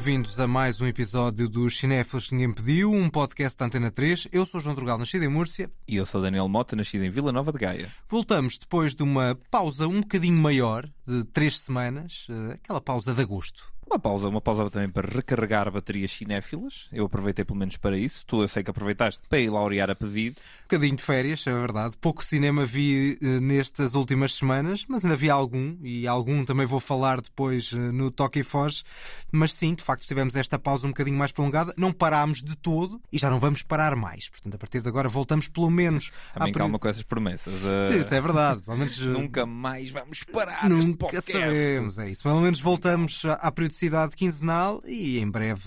Bem-vindos a mais um episódio dos Cinéfilos que Ninguém Pediu, um podcast da Antena 3. Eu sou João Drugal, nascido em Múrcia. E eu sou Daniel Mota, nascido em Vila Nova de Gaia. Voltamos depois de uma pausa um bocadinho maior, de três semanas, eh, aquela pausa de agosto. Uma pausa, uma pausa também para recarregar baterias cinéfilas. Eu aproveitei pelo menos para isso. Tu eu sei que aproveitaste para ir laurear a pedido. Um bocadinho de férias, é verdade. Pouco cinema vi eh, nestas últimas semanas, mas ainda vi algum, e algum também vou falar depois eh, no Toque e Foge. Mas sim, de facto, tivemos esta pausa um bocadinho mais prolongada. Não parámos de todo e já não vamos parar mais. Portanto, a partir de agora voltamos pelo menos. Também calma com essas promessas. Sim, isso é verdade. Pelo menos... Nunca mais vamos parar. Nunca sabemos, é isso. Pelo menos voltamos à periodicidade quinzenal e em breve,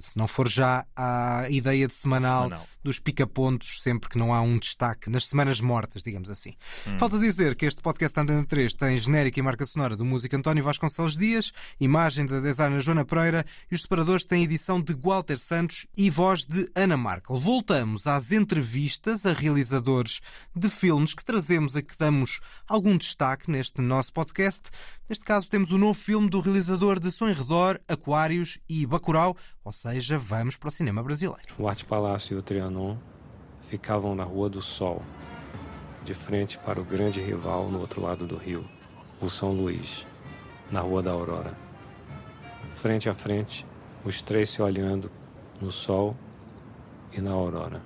se não for já, à ideia de semanal, semanal. dos pica-pontos, sempre que não há um destaque nas semanas mortas, digamos assim. Hum. Falta dizer que este podcast Antena 3 tem genérica e marca sonora do músico António Vasconcelos Dias, imagem da designer Joana Pereira e os separadores têm edição de Walter Santos e voz de Ana Markel. Voltamos às entrevistas a realizadores de filmes que trazemos a que damos algum destaque neste nosso podcast. Neste caso temos o novo filme do realizador de Som em Redor, Aquários e Bacurau, ou seja, vamos para o cinema brasileiro. O Arte Palácio e o Trianon ficavam na Rua do Sol, de frente para o grande rival no outro lado do rio, o São Luís, na Rua da Aurora. Frente a frente, os três se olhando no sol e na aurora.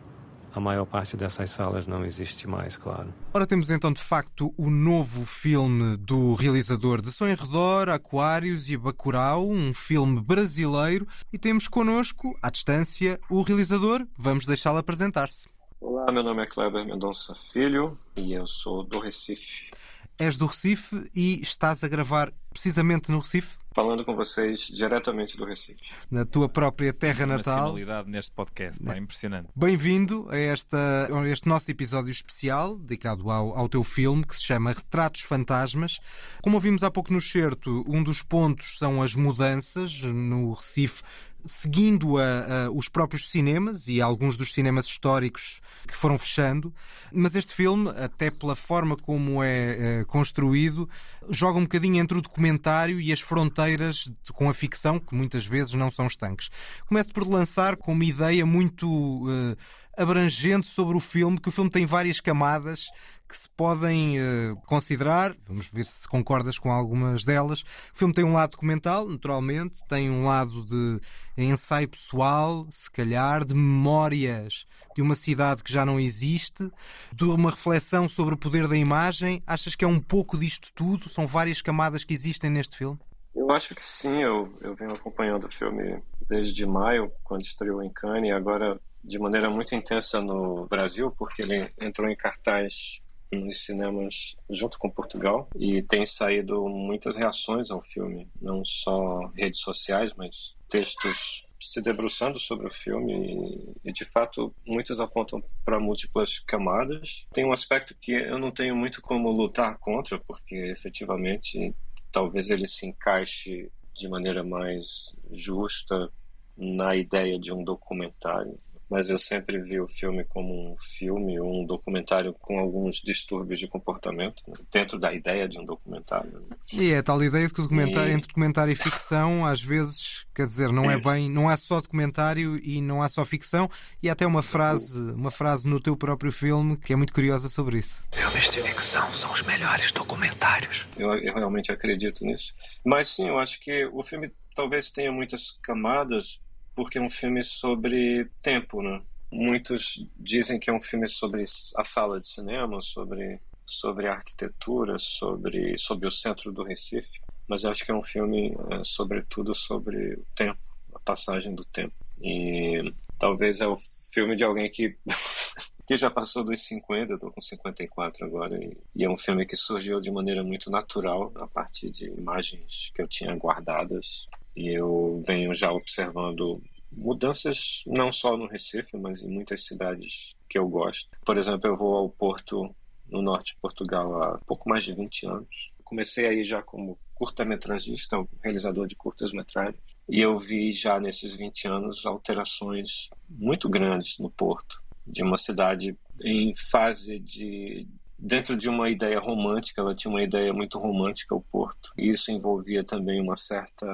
A maior parte dessas salas não existe mais, claro. Ora, temos então de facto o novo filme do realizador de Som em Redor, Aquários e Bacurau, um filme brasileiro, e temos connosco, à distância, o realizador. Vamos deixá-lo apresentar-se. Olá, meu nome é Kleber Mendonça Filho e eu sou do Recife. És do Recife e estás a gravar precisamente no Recife? Falando com vocês diretamente do Recife. Na tua própria terra natal. Nacionalidade neste podcast, está impressionante. Bem-vindo a, esta, a este nosso episódio especial dedicado ao, ao teu filme que se chama Retratos Fantasmas. Como ouvimos há pouco no certo, um dos pontos são as mudanças no Recife seguindo a, a, os próprios cinemas e alguns dos cinemas históricos que foram fechando, mas este filme, até pela forma como é, é construído, joga um bocadinho entre o documentário e as fronteiras de, com a ficção, que muitas vezes não são estanques. Começo por lançar com uma ideia muito uh, abrangente sobre o filme, que o filme tem várias camadas que se podem uh, considerar. Vamos ver se concordas com algumas delas. O filme tem um lado documental, naturalmente, tem um lado de ensaio pessoal, se calhar, de memórias de uma cidade que já não existe, de uma reflexão sobre o poder da imagem. Achas que é um pouco disto tudo? São várias camadas que existem neste filme? Eu acho que sim, eu, eu venho acompanhando o filme desde maio, quando estreou em Cannes, e agora de maneira muito intensa no Brasil, porque ele entrou em cartaz nos cinemas junto com Portugal e tem saído muitas reações ao filme, não só redes sociais, mas textos se debruçando sobre o filme e, de fato muitos apontam para múltiplas camadas. Tem um aspecto que eu não tenho muito como lutar contra, porque efetivamente talvez ele se encaixe de maneira mais justa na ideia de um documentário mas eu sempre vi o filme como um filme, um documentário com alguns distúrbios de comportamento, né? dentro da ideia de um documentário. Né? E é tal ideia de que documentário, e... entre documentário e ficção, às vezes, quer dizer, não é, é bem, não há só documentário e não há só ficção, e há até uma frase, uma frase no teu próprio filme que é muito curiosa sobre isso. Filmes de ficção são os melhores documentários. Eu, eu realmente acredito nisso. Mas sim, eu acho que o filme talvez tenha muitas camadas porque é um filme sobre tempo, né? Muitos dizem que é um filme sobre a sala de cinema, sobre sobre a arquitetura, sobre sobre o centro do Recife, mas eu acho que é um filme é, sobretudo sobre o tempo, a passagem do tempo. E talvez é o filme de alguém que que já passou dos 50, eu tô com 54 agora, e, e, é um filme que surgiu de maneira muito natural, a partir de imagens que eu tinha guardadas e eu venho já observando mudanças não só no Recife, mas em muitas cidades que eu gosto. Por exemplo, eu vou ao Porto, no norte de Portugal, há pouco mais de 20 anos. Comecei aí já como curta-metragista, realizador de curtas-metragens, e eu vi já nesses 20 anos alterações muito grandes no Porto, de uma cidade em fase de dentro de uma ideia romântica, ela tinha uma ideia muito romântica o Porto. E isso envolvia também uma certa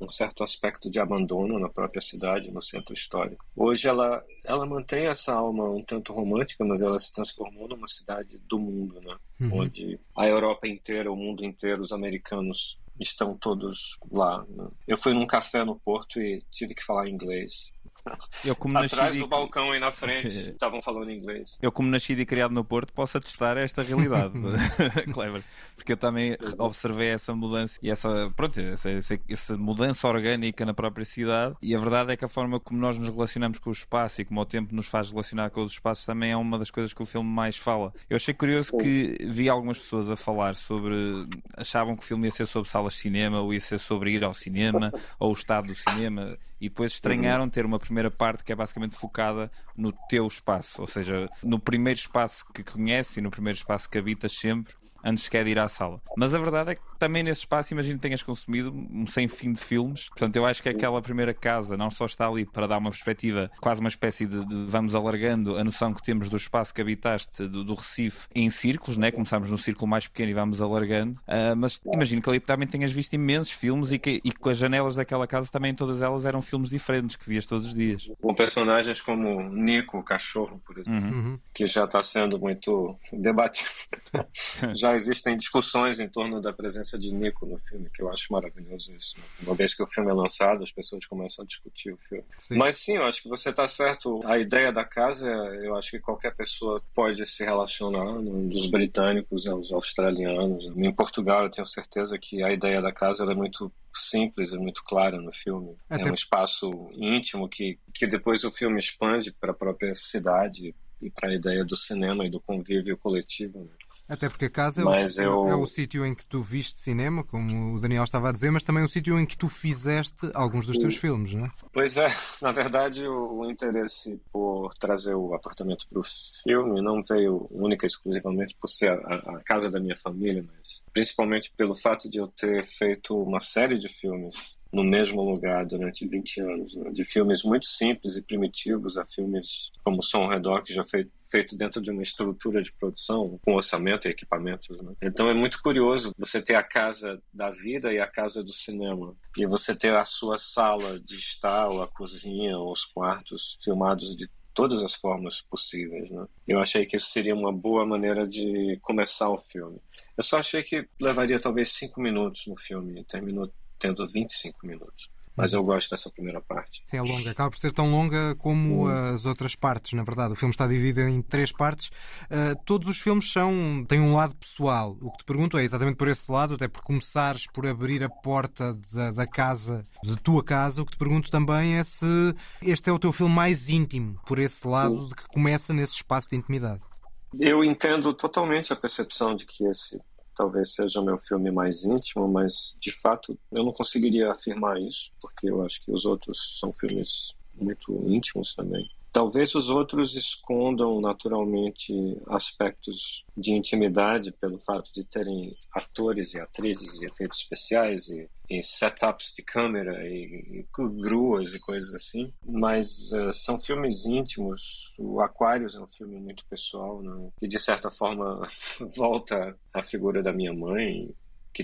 um certo aspecto de abandono na própria cidade, no centro histórico. Hoje ela, ela mantém essa alma um tanto romântica, mas ela se transformou numa cidade do mundo, né? Uhum. Onde a Europa inteira, o mundo inteiro, os americanos estão todos lá. Né? Eu fui num café no Porto e tive que falar inglês. Eu, como Atrás do balcão e na frente estavam falando inglês. Eu, como nascido e criado no Porto, posso atestar esta realidade, Clever. Porque eu também observei essa mudança e essa, pronto, essa, essa, essa, mudança orgânica na própria cidade. E a verdade é que a forma como nós nos relacionamos com o espaço e como o tempo nos faz relacionar com os espaços também é uma das coisas que o filme mais fala. Eu achei curioso que vi algumas pessoas a falar sobre. achavam que o filme ia ser sobre salas de cinema ou ia ser sobre ir ao cinema ou o estado do cinema e depois estranharam ter uma primeira parte que é basicamente focada no teu espaço, ou seja, no primeiro espaço que conheces e no primeiro espaço que habitas sempre antes sequer de ir à sala. Mas a verdade é que também nesse espaço, imagino que tenhas consumido um sem fim de filmes. Portanto, eu acho que aquela primeira casa não só está ali para dar uma perspectiva, quase uma espécie de, de vamos alargando a noção que temos do espaço que habitaste, do, do Recife, em círculos, né? começamos no círculo mais pequeno e vamos alargando. Uh, mas imagino que ali também tenhas visto imensos filmes e que e com as janelas daquela casa também todas elas eram filmes diferentes que vias todos os dias. Com personagens como Nico, o cachorro, por exemplo, uhum. que já está sendo muito debatido. já existem discussões em torno da presença de Nico no filme, que eu acho maravilhoso isso. Né? Uma vez que o filme é lançado, as pessoas começam a discutir o filme. Sim. Mas sim, eu acho que você está certo. A ideia da casa, eu acho que qualquer pessoa pode se relacionar, dos britânicos aos australianos. Em Portugal, eu tenho certeza que a ideia da casa é muito simples e muito clara no filme. Até... É um espaço íntimo que, que depois o filme expande para a própria cidade e para a ideia do cinema e do convívio coletivo. Né? Até porque a casa é o, eu... é o, sítio em que tu viste cinema, como o Daniel estava a dizer, mas também o sítio em que tu fizeste alguns dos teus filmes, não é? Pois é, na verdade o, o interesse por trazer o apartamento para o filme não veio única e exclusivamente por ser a, a, casa da minha família, mas principalmente pelo fato de eu ter feito uma série de filmes no mesmo lugar durante 20 anos, né? de filmes muito simples e primitivos a filmes como Som ao Redor, que já foi feito dentro de uma estrutura de produção com orçamento e equipamentos. Né? Então é muito curioso você ter a casa da vida e a casa do cinema e você ter a sua sala de estar, ou a cozinha, ou os quartos filmados de todas as formas possíveis. Né? Eu achei que isso seria uma boa maneira de começar o filme. Eu só achei que levaria talvez cinco minutos no filme, terminou tendo 25 minutos. Mas eu gosto dessa primeira parte. Sim, é longa. Acaba por ser tão longa como hum. as outras partes, na verdade. O filme está dividido em três partes. Uh, todos os filmes são têm um lado pessoal. O que te pergunto é exatamente por esse lado, até por começares por abrir a porta da, da casa, de tua casa, o que te pergunto também é se este é o teu filme mais íntimo, por esse lado, de que começa nesse espaço de intimidade. Eu entendo totalmente a percepção de que esse talvez seja meu filme mais íntimo, mas de fato eu não conseguiria afirmar isso, porque eu acho que os outros são filmes muito íntimos também. Talvez os outros escondam naturalmente aspectos de intimidade pelo fato de terem atores e atrizes e efeitos especiais e, e setups de câmera e, e, gruas e coisas assim. Mas uh, são filmes íntimos. O Aquarius é um filme muito pessoal, né? que de certa forma volta à figura da minha mãe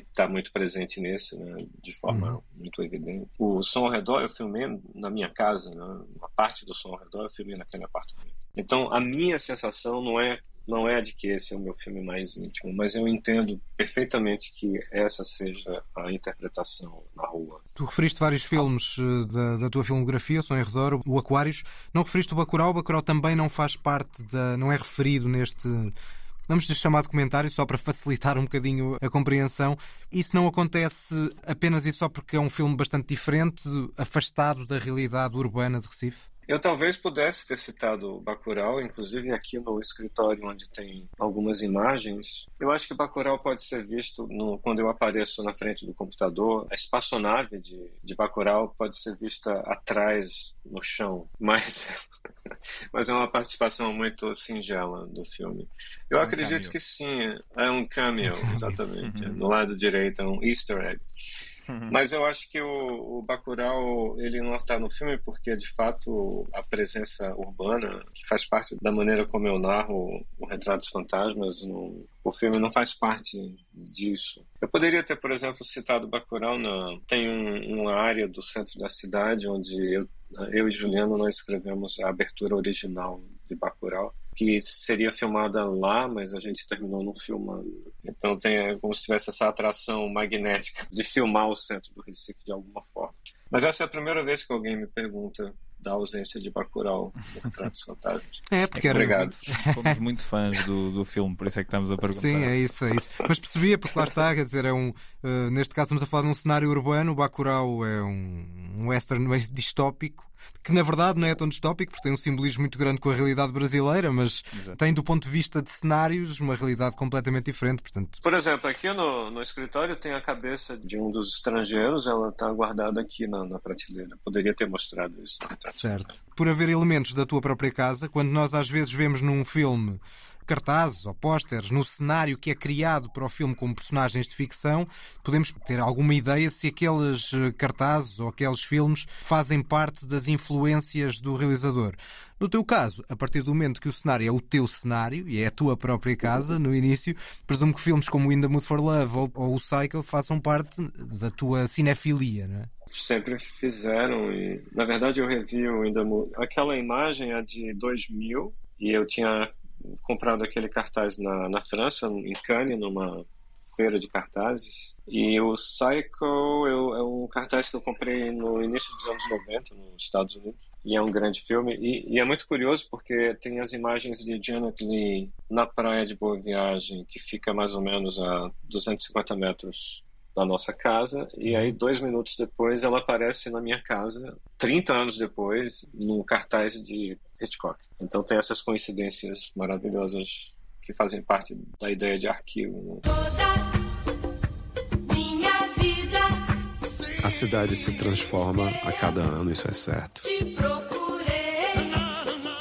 que está muito presente nesse, né, de forma uhum. muito evidente. O som ao redor eu filmei na minha casa, né, uma parte do som ao redor eu filmei naquele apartamento. Então a minha sensação não é não é de que esse é o meu filme mais íntimo, mas eu entendo perfeitamente que essa seja a interpretação na rua. Tu referiste vários filmes eh, da, da tua filmografia, Som ao Redor, o Aquários. Não referiste o Bacurau, o Bacurau também não faz parte da... não é referido neste vamos lhe chamar de comentário só para facilitar um bocadinho a compreensão. Isso não acontece apenas e só porque é um filme bastante diferente, afastado da realidade urbana de Recife? Eu talvez pudesse ter citado Bacurau, inclusive aqui no escritório onde tem algumas imagens. Eu acho que Bacurau pode ser visto no, quando eu apareço na frente do computador. A espaçonave de, de Bacurau pode ser vista atrás no chão, mas, mas é uma participação muito singela do filme. Eu é um acredito cameo. que sim, é um cameo, exatamente. no lado direito é um easter egg. Uhum. Mas eu acho que o, o Bacurau ele não está no filme porque de fato a presença urbana que faz parte da maneira como eu narro o Retrato dos Fantasmas no, o filme não faz parte disso. Eu poderia ter, por exemplo, citado Bacurau. Na... Tem um, uma área do centro da cidade onde eu, eu e Juliano nós escrevemos a abertura original de Bacurau que seria filmada lá, mas a gente terminou não filmando. Então tem é como se tivesse essa atração magnética de filmar o centro do Recife de alguma forma. Mas essa é a primeira vez que alguém me pergunta da ausência de Bacurau no Retratos Fantasmas. É, porque era... Obrigado. Fomos muito fãs do, do filme, por isso é que estamos a perguntar. Sim, é isso, é isso. Mas percebia, porque lá está, quer dizer, é um, uh, neste caso estamos a falar de um cenário urbano, o Bacurau é um, um western mais distópico, que na verdade não é tão distópico, porque tem um simbolismo muito grande com a realidade brasileira, mas Exato. tem do ponto de vista de cenários uma realidade completamente diferente. Portanto... Por exemplo, aqui no, no escritório tem a cabeça de um dos estrangeiros, ela está guardada aqui na, na, prateleira. Poderia ter mostrado isso. Certo. Por haver elementos da tua própria casa, quando nós às vezes vemos num filme cartazes ou pósteres no cenário que é criado para o filme como personagens de ficção, podemos ter alguma ideia se aqueles eh, cartazes ou aqueles filmes fazem parte das influências do realizador. No teu caso, a partir do momento que o cenário é o teu cenário e é a tua própria casa, no início, presumo que filmes como In the Mood for Love ou, ou o Cycle façam parte da tua cinefilia, não é? Sempre fizeram e, na verdade, eu revi o In the Mood. Aquela imagem é de 2000 e eu tinha comprado aquele cartaz na, na França, em Cannes, numa feira de cartazes. E o Psycho eu, é um cartaz que eu comprei no início dos anos 90, nos Estados Unidos. E é um grande filme. E, e é muito curioso porque tem as imagens de Janet Lee na praia de Boa Viagem, que fica mais ou menos a 250 metros da nossa casa. E aí, dois minutos depois, ela aparece na minha casa, 30 anos depois, num cartaz de Hitchcock. Então tem essas coincidências maravilhosas que fazem parte da ideia de arquivo. Né? A cidade se transforma a cada ano, isso é certo.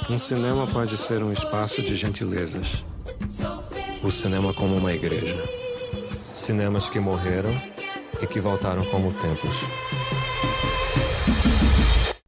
Um cinema pode ser um espaço de gentilezas. O cinema como uma igreja. Cinemas que morreram e que voltaram como templos.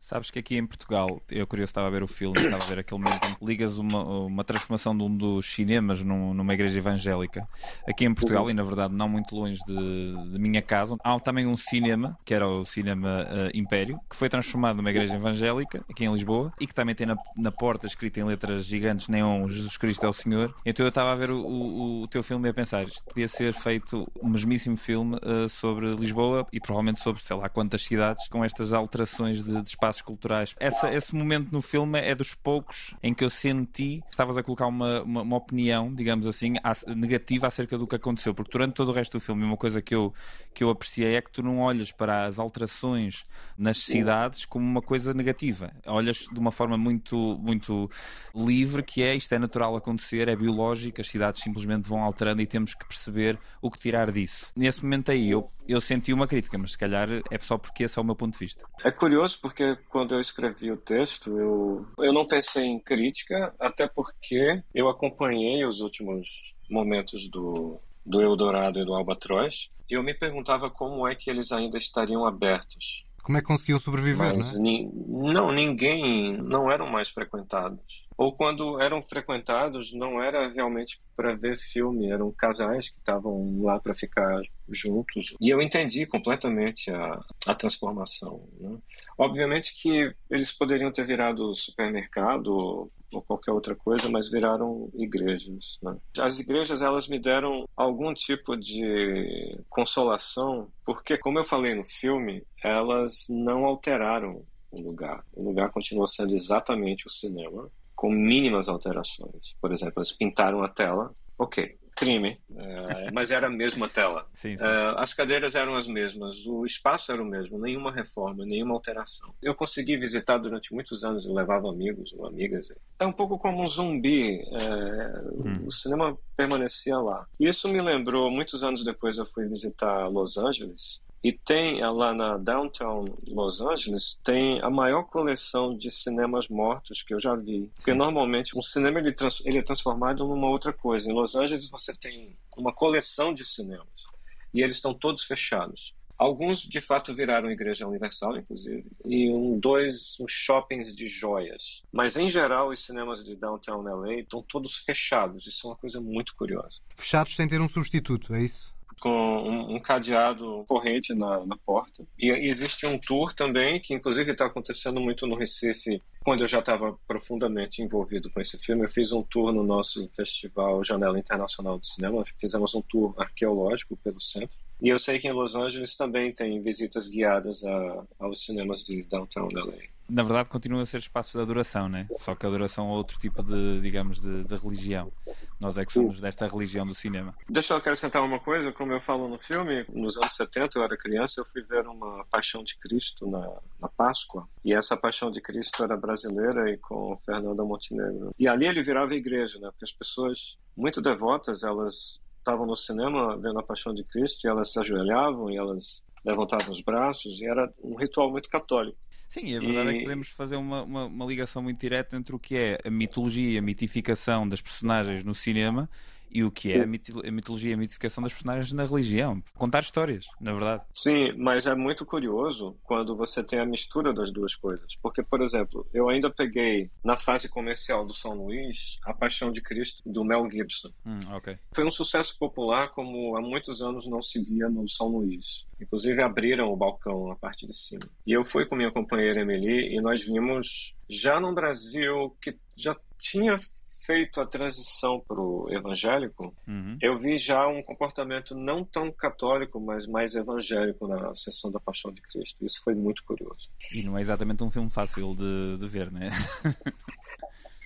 Sabes que aqui em Portugal, eu curioso estava a ver o filme, estava a ver aquele momento em que ligas uma, uma transformação de um dos cinemas num, numa igreja evangélica. Aqui em Portugal, e na verdade não muito longe de, de minha casa, há também um cinema, que era o Cinema uh, Império, que foi transformado numa igreja evangélica, aqui em Lisboa, e que também tem na, na porta escrito em letras gigantes Neon Jesus Cristo é o Senhor. Então eu estava a ver o, o, o teu filme e a pensar, isto podia ser feito um mesmíssimo filme uh, sobre Lisboa e provavelmente sobre sei lá quantas cidades, com estas alterações de, de espaço culturais. Essa, esse momento no filme é dos poucos em que eu senti que estavas a colocar uma, uma, uma, opinião, digamos assim, negativa acerca do que aconteceu, porque durante todo o resto do filme, uma coisa que eu, que eu apreciei é que tu não olhas para as alterações nas cidades como uma coisa negativa. Olhas de uma forma muito, muito livre, que é isto é natural acontecer, é biológico, as cidades simplesmente vão alterando e temos que perceber o que tirar disso. Nesse momento aí eu, eu senti uma crítica, mas se calhar é só porque esse é o meu ponto de vista. É curioso porque quando eu escrevi o texto, eu, eu não pensei em crítica, até porque eu acompanhei os últimos momentos do, do Eldorado e do Albatroz eu me perguntava como é que eles ainda estariam abertos. Como é que conseguiam sobreviver, Mas, né? Ni, não, ninguém, não eram mais frequentados. Ou quando eram frequentados, não era realmente para ver filme, eram casais que estavam lá para ficar juntos. E eu entendi completamente a, a transformação. Né? Obviamente que eles poderiam ter virado supermercado ou qualquer outra coisa, mas viraram igrejas. Né? As igrejas elas me deram algum tipo de consolação, porque como eu falei no filme, elas não alteraram o lugar. O lugar continuou sendo exatamente o cinema, com mínimas alterações. Por exemplo, eles pintaram a tela, ok, crime, é, mas era a mesma tela. Sim, sim. É, as cadeiras eram as mesmas, o espaço era o mesmo, nenhuma reforma, nenhuma alteração. Eu consegui visitar durante muitos anos, eu levava amigos ou amigas. É um pouco como um zumbi, é, hum. o cinema permanecia lá. Isso me lembrou, muitos anos depois eu fui visitar Los Angeles e tem lá na Downtown Los Angeles, tem a maior coleção de cinemas mortos que eu já vi. Porque normalmente um cinema ele, ele é transformado numa outra coisa. Em Los Angeles você tem uma coleção de cinemas e eles estão todos fechados. Alguns de fato viraram Igreja Universal, inclusive, e um, dois uns shoppings de joias. Mas em geral, os cinemas de Downtown LA estão todos fechados. Isso é uma coisa muito curiosa. Fechados sem ter um substituto, é isso? Com um, um cadeado corrente na, na, porta. E existe um tour também, que inclusive está acontecendo muito no Recife, quando eu já estava profundamente envolvido com esse filme. Eu fiz um tour no nosso festival Janela Internacional de Cinema, fizemos um tour arqueológico pelo centro. E eu sei que em Los Angeles também tem visitas guiadas a, aos cinemas de Downtown LA na verdade continua a ser espaços de adoração, né? Só que a adoração é outro tipo de, digamos, de, de, religião. Nós é que somos desta religião do cinema. Deixa eu acrescentar uma coisa, como eu falo no filme, nos anos 70 eu era criança, eu fui ver uma Paixão de Cristo na, na Páscoa, e essa Paixão de Cristo era brasileira e com Fernanda Montenegro. E ali ele virava igreja, né? Porque as pessoas muito devotas, elas estavam no cinema vendo a Paixão de Cristo e elas se ajoelhavam e elas levantavam os braços e era um ritual muito católico. Sim, a verdade e... é que podemos fazer uma, uma, uma, ligação muito direta entre o que é a mitologia, a mitificação das personagens no cinema e o que é a, mitologia e a mitificação das personagens na religião. Contar histórias, na verdade. Sim, mas é muito curioso quando você tem a mistura das duas coisas. Porque, por exemplo, eu ainda peguei na fase comercial do São Luís A Paixão de Cristo, do Mel Gibson. Hum, okay. Foi um sucesso popular como há muitos anos não se via no São Luís. Inclusive abriram o balcão a parte de cima. E eu fui com minha companheira Emily e nós vimos já no Brasil que já tinha feito a transição para o evangélico, uhum. eu vi já um comportamento não tão católico, mas mais evangélico na sessão da Paixão de Cristo. Isso foi muito curioso. E não é exatamente um filme fácil de, de ver, né?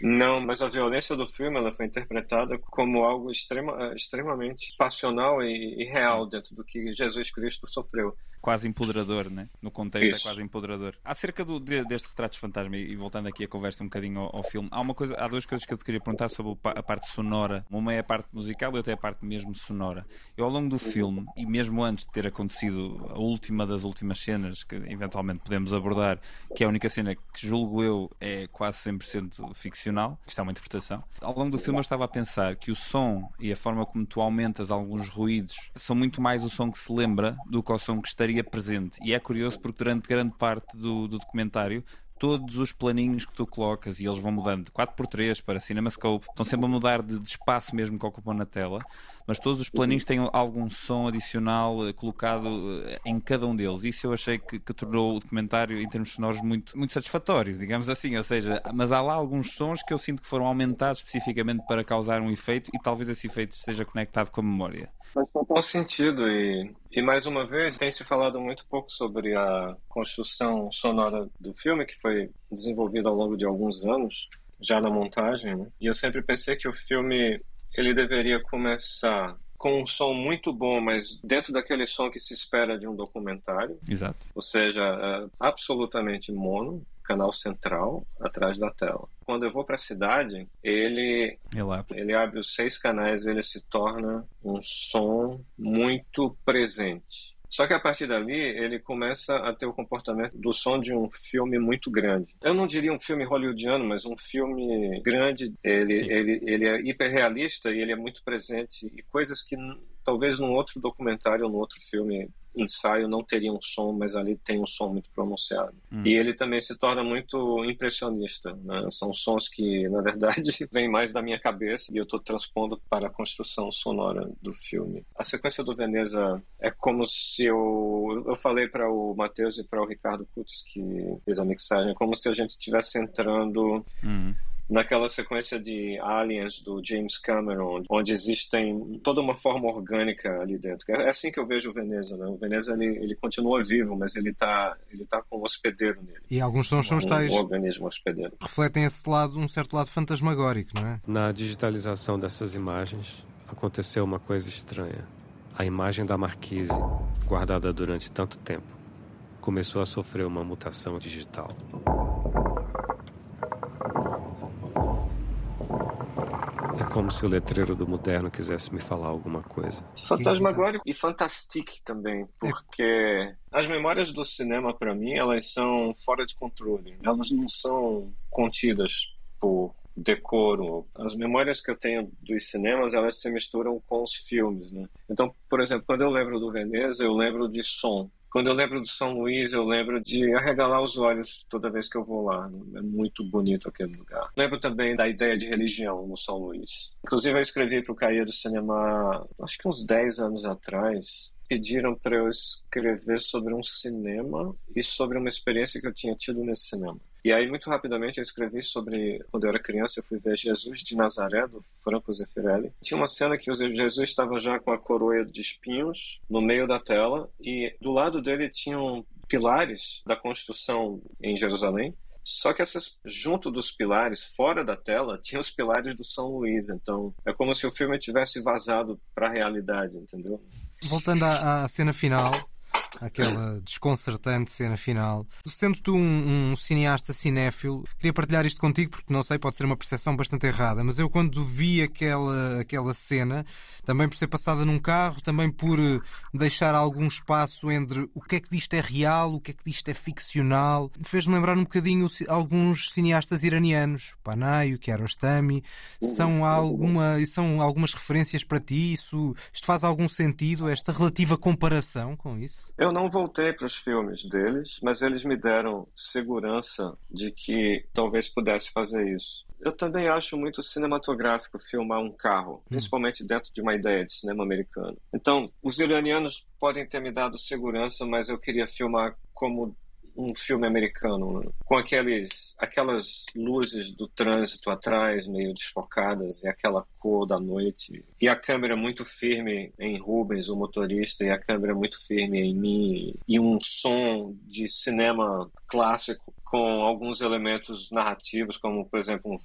Não, mas a violência do filme ela foi interpretada como algo extrema, extremamente passional e, e real dentro do que Jesus Cristo sofreu quase empoderador, né? No contexto é Isso. é quase empoderador. Acerca do, de, deste Retratos Fantasma, e voltando aqui a conversa um bocadinho ao, ao, filme, há, uma coisa, há duas coisas que eu te queria perguntar sobre a parte sonora. Uma é a parte musical e outra é a parte mesmo sonora. Eu, ao longo do filme, e mesmo antes de ter acontecido a última das últimas cenas, que eventualmente podemos abordar, que é a única cena que julgo eu é quase 100% ficcional, isto é uma interpretação. Ao longo do filme eu estava a pensar que o som e a forma como tu aumentas alguns ruídos são muito mais o som que se lembra do que o som que estaria estaria presente. E é curioso porque durante grande parte do, do documentário todos os planinhos que tu colocas e eles vão mudando de 4x3 para CinemaScope, estão sempre a mudar de, de espaço mesmo que ocupam na tela, mas todos os planinhos têm algum som adicional eh, colocado eh, em cada um deles. Isso eu achei que, que, tornou o documentário, em termos sonoros, muito, muito satisfatório, digamos assim. Ou seja, mas há lá alguns sons que eu sinto que foram aumentados especificamente para causar um efeito e talvez esse efeito esteja conectado com a memória. Faz total sentido e, e mais uma vez tem se falado muito pouco sobre a construção sonora do filme que foi desenvolvida ao longo de alguns anos já na montagem né? e eu sempre pensei que o filme ele deveria começar com um som muito bom, mas dentro daquele som que se espera de um documentário. Exato. Ou seja, é absolutamente mono, canal central atrás da tela. Quando eu vou para a cidade, ele ele abre os seis canais, ele se torna um som muito presente. Só que a partir dali ele começa a ter o comportamento do som de um filme muito grande. Eu não diria um filme hollywoodiano, mas um filme grande. Ele, ele, ele é hiperrealista e ele é muito presente e coisas que talvez num outro documentário ou num outro filme ensaio não teria um som, mas ali tem um som muito pronunciado. Hum. E ele também se torna muito impressionista. Né? São sons que, na verdade, vêm mais da minha cabeça e eu estou transpondo para a construção sonora do filme. A sequência do Veneza é como se eu. Eu falei para o Matheus e para o Ricardo Kutz, que fez a mixagem, é como se a gente estivesse entrando. Hum naquela sequência de Aliens do James Cameron, onde existem toda uma forma orgânica ali dentro. É assim que eu vejo o Veneza, né? O Veneza ele, ele continua vivo, mas ele está ele tá com um hospedeiro nele. E alguns sons são um, tais. Um organismo hospedeiro. Refletem esse lado, um certo lado fantasmagórico, não é? Na digitalização dessas imagens aconteceu uma coisa estranha. A imagem da marquise, guardada durante tanto tempo, começou a sofrer uma mutação digital. Como se o letreiro do moderno quisesse me falar alguma coisa. Fantasmagórico e fantastique também, porque as memórias do cinema para mim elas são fora de controle. Elas não são contidas por decoro. As memórias que eu tenho dos cinemas, elas se misturam com os filmes, né? Então, por exemplo, quando eu lembro do Veneza, eu lembro de som. Quando eu lembro do São Luís, eu lembro de arregalar os olhos toda vez que eu vou lá. É muito bonito aquele lugar. Lembro também da ideia de religião no São Luís. Inclusive, eu escrevi para o Caia do Cinema, acho que uns 10 anos atrás, pediram para eu escrever sobre um cinema e sobre uma experiência que eu tinha tido nesse cinema. E aí, muito rapidamente, eu escrevi sobre quando eu era criança, eu fui ver Jesus de Nazaré, do Franco Zeffirelli. Tinha uma cena que Jesus estava já com a coroa de espinhos no meio da tela e do lado dele tinham pilares da construção em Jerusalém. Só que essas, junto dos pilares, fora da tela, tinha os pilares do São Luís. Então, é como se o filme tivesse vazado para a realidade, entendeu? Voltando à, à cena final, aquela desconcertante cena final. Sendo tu um, um, cineasta cinéfilo, queria partilhar isto contigo porque não sei, pode ser uma percepção bastante errada, mas eu quando vi aquela, aquela cena, também por ser passada num carro, também por eh, deixar algum espaço entre o que é que disto é real, o que é que disto é ficcional, fez-me lembrar um bocadinho alguns cineastas iranianos, Panay, o Kiarostami, são, alguma, são algumas referências para ti? Isso, isto faz algum sentido, esta relativa comparação com isso? Eu não voltei para os filmes deles, mas eles me deram segurança de que talvez pudesse fazer isso. Eu também acho muito cinematográfico filmar um carro, hum. principalmente dentro de uma ideia de cinema americano. Então, os iranianos podem ter me dado segurança, mas eu queria filmar como um filme americano, né? com aqueles, aquelas luzes do trânsito atrás, meio desfocadas, e aquela cor da noite. E a câmera muito firme em Rubens, o motorista, e a câmera muito firme em mim, e um som de cinema clássico com alguns elementos narrativos, como, por exemplo,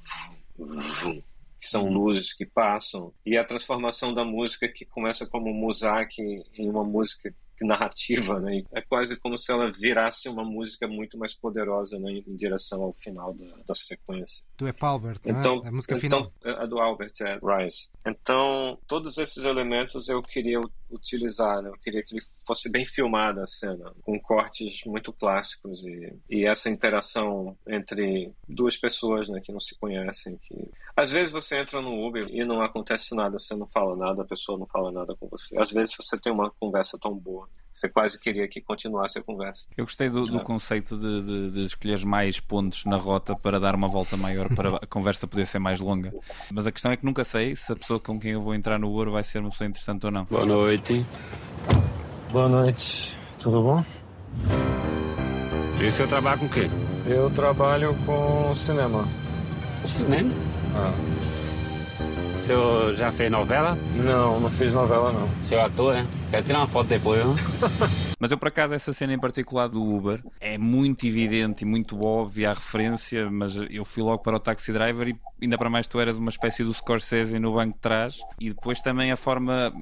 um que são luzes que passam, e a transformação da música que começa como mosaico em uma música narrativa, né? É quase como se ela virasse uma música muito mais poderosa né? em direção ao final da, da sequência. Do Ep Albert, né? então, é? a música então, final. A do Albert, é, Rise. Então, todos esses elementos eu queria utilizar, né? Eu queria que ele fosse bem filmada a cena, com cortes muito clássicos e, e essa interação entre duas pessoas, né, que não se conhecem, que às vezes você entra no Uber e não acontece nada, você não fala nada, a pessoa não fala nada com você. Às vezes você tem uma conversa tão boa você quase queria que continuasse a conversa. Eu gostei do, do conceito de, de, de, escolher mais pontos na rota para dar uma volta maior, para a conversa poder ser mais longa. Mas a questão é que nunca sei se a pessoa com quem eu vou entrar no Uber vai ser uma pessoa interessante ou não. Boa noite. Boa noite. Tudo bom? E o senhor trabalha com o quê? Eu trabalho com cinema. O cinema? Ah. O senhor já fez novela? Não, não fiz novela não. O senhor é ator, né? Quero tirar uma foto depois, não? Mas eu, por acaso, essa cena em particular do Uber é muito evidente e muito óbvia a referência, mas eu fui logo para o Taxi Driver e ainda para mais tu eras uma espécie do Scorsese no banco de trás e depois também a forma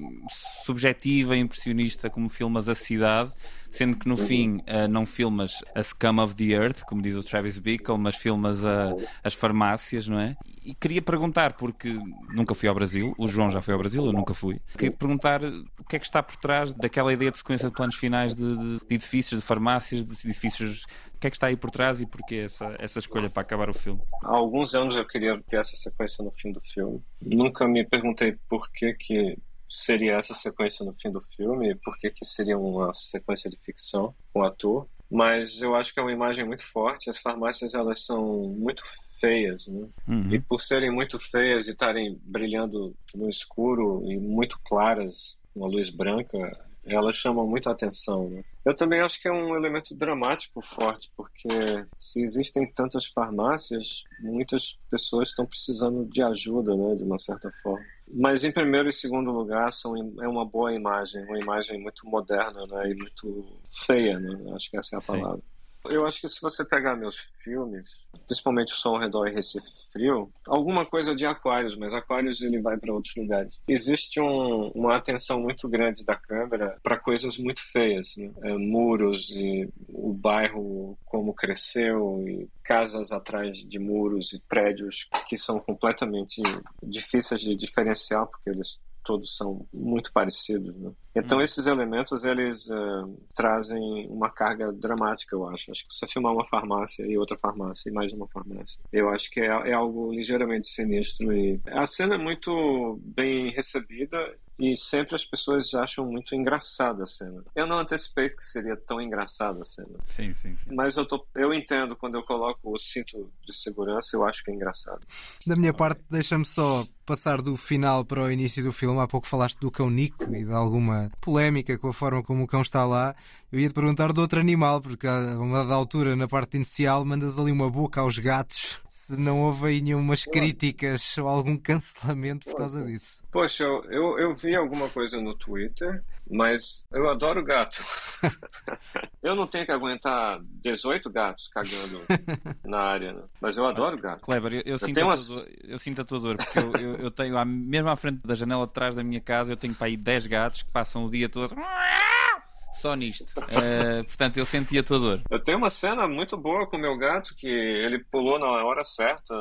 subjetiva e impressionista como filmas a cidade sendo que no fim uh, não filmas a Scum of the Earth, como diz o Travis Bickle, mas filmas a, as farmácias, não é? E queria perguntar, porque nunca fui ao Brasil, o João já foi ao Brasil, eu nunca fui. Queria perguntar o que é que está por trás daquela ideia de sequência de planos finais de, de, de edifícios, de farmácias, de edifícios o que é que está aí por trás e porquê essa, essa escolha para acabar o filme? Há alguns anos eu queria ter essa sequência no fim do filme. Nunca me perguntei por que, que seria essa sequência no fim do filme e por que, que seria uma sequência de ficção com o ator. Mas eu acho que é uma imagem muito forte. As farmácias elas são muito feias, né? Uhum. E por serem muito feias e estarem brilhando no escuro e muito claras, uma luz branca, elas chamam muito a atenção. Né? Eu também acho que é um elemento dramático forte, porque se existem tantas farmácias, muitas pessoas estão precisando de ajuda, né, de uma certa forma. Mas em primeiro e segundo lugar são, é uma boa imagem, uma imagem muito moderna né, e muito feia, né? acho que essa é a palavra. Sim. Eu acho que se você pegar meus filmes, principalmente o Som ao Redor e Recife Frio, alguma coisa de Aquários, mas Aquários ele vai para outros lugares. Existe um, uma atenção muito grande da câmera para coisas muito feias, né? é, muros e o bairro como cresceu e casas atrás de muros e prédios que são completamente difíceis de diferenciar porque eles todos são muito parecidos. Né? Então, hum. esses elementos eles uh, trazem uma carga dramática, eu acho. Acho que você filmar uma farmácia e outra farmácia e mais uma farmácia, eu acho que é, é algo ligeiramente sinistro. E a cena é muito bem recebida e sempre as pessoas acham muito engraçada a cena. Eu não antecipei que seria tão engraçada a cena. Sim, sim, sim. Mas eu, tô, eu entendo quando eu coloco o cinto de segurança, eu acho que é engraçado. Da minha parte, deixa-me só passar do final para o início do filme. Há pouco falaste do cão Nico e de alguma polémica com a forma como o cão está lá. Eu ia te perguntar de outro animal, porque a uma dada altura, na parte inicial, mandas ali uma boca aos gatos se não houve aí nenhumas críticas ou algum cancelamento por causa disso. Poxa, eu, eu, eu vi alguma coisa no Twitter, mas eu adoro gato. Eu não tenho que aguentar 18 gatos cagando na área, né? mas eu adoro gato. Kleber, eu, eu, eu sinto, a umas... dor, eu sinto a tua dor, porque eu, eu, eu tenho, mesmo à frente da janela de trás da minha casa, eu tenho para aí 10 gatos que passam o dia todo só nisto. Uh, portanto, eu senti a tua dor. Eu tenho uma cena muito boa com o meu gato que ele pulou na hora certa,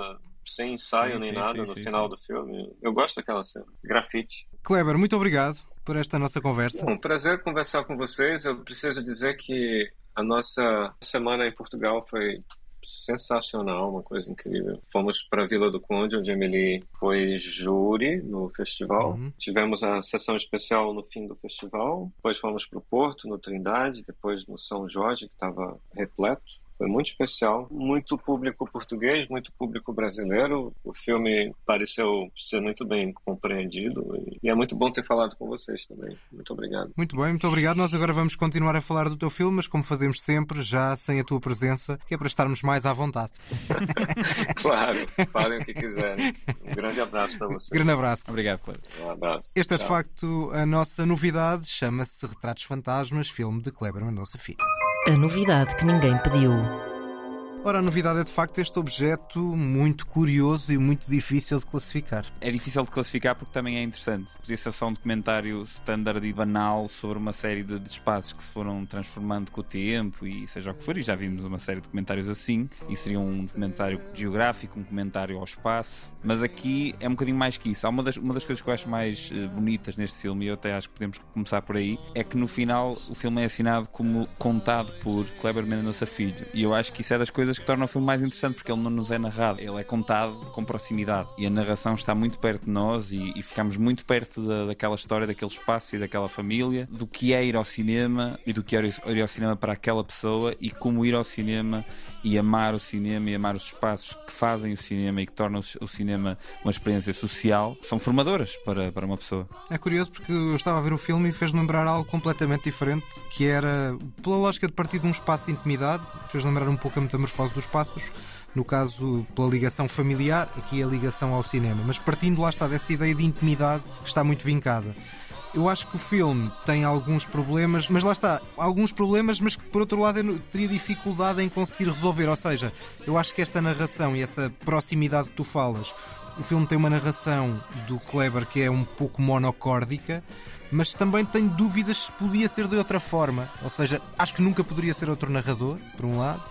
sem ensaio sim, nem sim, nada sim, no final do filme. Eu gosto daquela cena. Grafite. Kleber, muito obrigado por esta nossa conversa. um prazer conversar com vocês. Eu preciso dizer que a nossa semana em Portugal foi sensacional, uma coisa incrível. Fomos para a Vila do Conde, onde a Emily foi júri no festival. Uhum. Tivemos a sessão especial no fim do festival. Depois fomos para o Porto, no Trindade, depois no São Jorge, que estava repleto. Foi muito especial, muito público português, muito público brasileiro. O filme pareceu ser muito bem compreendido e é muito bom ter falado com vocês também. Muito obrigado. Muito bem, muito obrigado. Nós agora vamos continuar a falar do teu filme, mas como fazemos sempre, já sem a tua presença, que é para estarmos mais à vontade. claro, falem o que quiserem. Um grande abraço para vocês. Grande abraço. Obrigado, Cláudio. Um abraço. Esta é de facto a nossa novidade, chama-se Retratos Fantasmas, filme de Kleber Mendonça Filho. A novidade que ninguém pediu. Ora, a novidade é de facto este objeto muito curioso e muito difícil de classificar. É difícil de classificar porque também é interessante. Podia ser só um documentário standard e banal sobre uma série de, espaços que se foram transformando com o tempo e seja o que for, e já vimos uma série de documentários assim, e seria um documentário geográfico, um comentário ao espaço, mas aqui é um bocadinho mais que isso. Há uma das, uma das coisas que eu acho mais uh, bonitas neste filme, e eu até acho que podemos começar por aí, é que no final o filme é assinado como contado por Kleber Mendonça Filho, e eu acho que isso é das coisas coisas que tornam o filme mais interessante, porque ele não nos é narrado, ele é contado com proximidade. E a narração está muito perto de nós e, e ficamos muito perto da, daquela história, daquele espaço e daquela família, do que é ir ao cinema e do que é ir ao cinema para aquela pessoa e como ir ao cinema e amar o cinema e amar os espaços que fazem o cinema e que tornam o cinema uma experiência social, são formadoras para, para uma pessoa. É curioso porque eu estava a ver o filme e fez lembrar algo completamente diferente, que era, pela lógica de partir de um espaço de intimidade, fez lembrar um pouco a metamorfose dos Pássaros, no caso pela ligação familiar, aqui a ligação ao cinema, mas partindo lá está dessa ideia de intimidade que está muito vincada. Eu acho que o filme tem alguns problemas, mas lá está, alguns problemas, mas que por outro lado eu teria dificuldade em conseguir resolver. Ou seja, eu acho que esta narração e essa proximidade que tu falas, o filme tem uma narração do Kleber que é um pouco monocórdica, mas também tenho dúvidas se podia ser de outra forma. Ou seja, acho que nunca poderia ser outro narrador, por um lado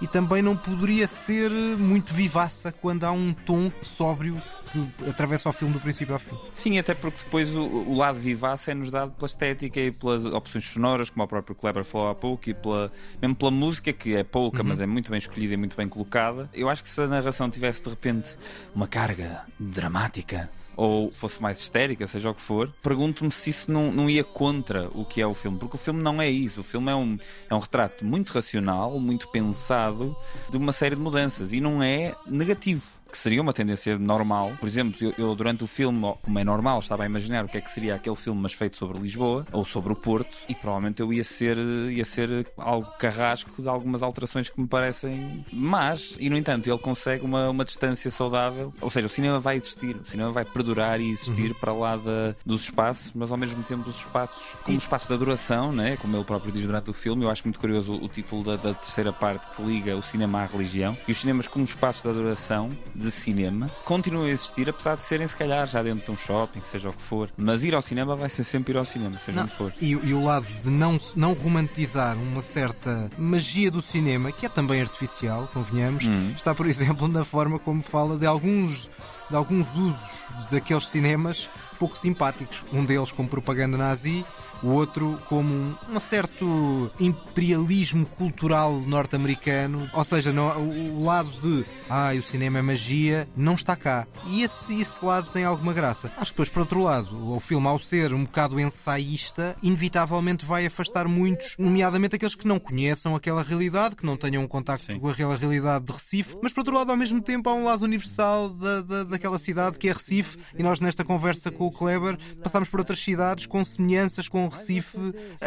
e também não poderia ser muito vivaça quando há um tom sóbrio que atravessa o filme do princípio ao fim. Sim, até porque depois o, o lado vivace é-nos dado pela estética e pelas opções sonoras, como o próprio Kleber falou há pouco, e pela, mesmo pela música, que é pouca, uhum. mas é muito bem escolhida e muito bem colocada. Eu acho que se a narração tivesse de repente uma carga dramática ou fosse mais histérica, seja o que for, pergunto-me se isso não, não ia contra o que é o filme, porque o filme não é isso. O filme é um, é um retrato muito racional, muito pensado de uma série de mudanças e não é negativo que seria uma tendência normal. Por exemplo, eu, eu, durante o filme, como é normal, estava a imaginar o que é que seria aquele filme, mas feito sobre Lisboa ou sobre o Porto, e provavelmente eu ia ser, ia ser algo carrasco de algumas alterações que me parecem más. E no entanto, ele consegue uma, uma distância saudável. Ou seja, o cinema vai existir, o cinema vai perdurar e existir uhum. para lá da, dos espaços, mas ao mesmo tempo os espaços como espaços de adoração, né? como ele próprio diz durante o filme. Eu acho muito curioso o, o título da, da terceira parte que liga o cinema à religião e os cinemas como espaços de adoração de cinema continuam a existir, apesar de serem, se calhar, já dentro de um shopping, seja o que for. Mas ir ao cinema vai ser sempre ir ao cinema, seja não, onde for. E, e, o lado de não, não romantizar uma certa magia do cinema, que é também artificial, convenhamos, hum. está, por exemplo, na forma como fala de alguns, de alguns usos daqueles cinemas pouco simpáticos. Um deles como propaganda nazi, o outro como um, um certo imperialismo cultural norte-americano, ou seja, no, o, o lado de ah, o cinema é magia, não está cá. E esse, esse lado tem alguma graça. Acho que depois, por outro lado, o filme, ao ser um bocado ensaísta, inevitavelmente vai afastar muitos, nomeadamente aqueles que não conheçam aquela realidade, que não tenham um contacto Sim. com aquela realidade de Recife, mas por outro lado, ao mesmo tempo, há um lado universal da, da, daquela cidade que é Recife, e nós, nesta conversa com o Kleber, passámos por outras cidades com semelhanças com Recife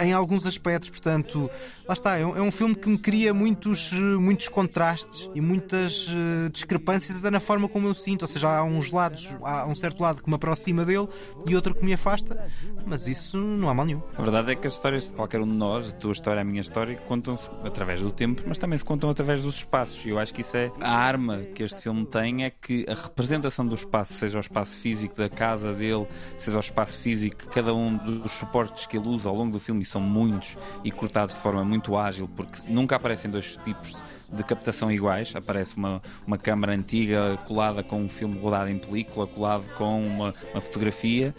em alguns aspectos. Portanto, lá está, é um, é um filme que me cria muitos, muitos contrastes e muitas eh, discrepâncias até na forma como eu sinto. Ou seja, há uns lados, há um certo lado que me aproxima dele e outro que me afasta, mas isso não há mal nenhum. A verdade é que as histórias de qualquer um de nós, a tua história, a minha história, contam-se através do tempo, mas também se contam através dos espaços. E eu acho que isso é a arma que este filme tem, é que a representação do espaço, seja o espaço físico da casa dele, seja o espaço físico que cada um dos suportes que ele usa ao longo do filme, e são muitos, e cortados de forma muito ágil, porque nunca aparecem dois tipos de captação iguais. Aparece uma, uma câmara antiga colada com um filme rodado em película, colado com uma, uma fotografia.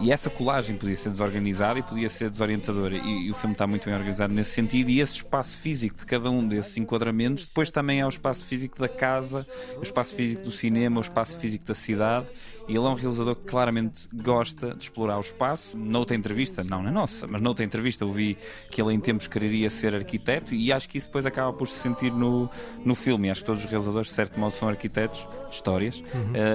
E essa colagem podia ser desorganizada e podia ser desorientadora. E, e o filme está muito bem organizado nesse sentido. E esse espaço físico de cada um desses enquadramentos, depois também é o espaço físico da casa, o espaço físico do cinema, o espaço físico da cidade. E ele é um realizador que claramente gosta de explorar o espaço. Noutra entrevista, não na nossa, mas noutra entrevista eu vi que ele em tempos quereria ser arquiteto e acho que isso depois acaba por se sentir no, no filme. E acho que todos os realizadores, de certo modo, são arquitetos histórias. Uh,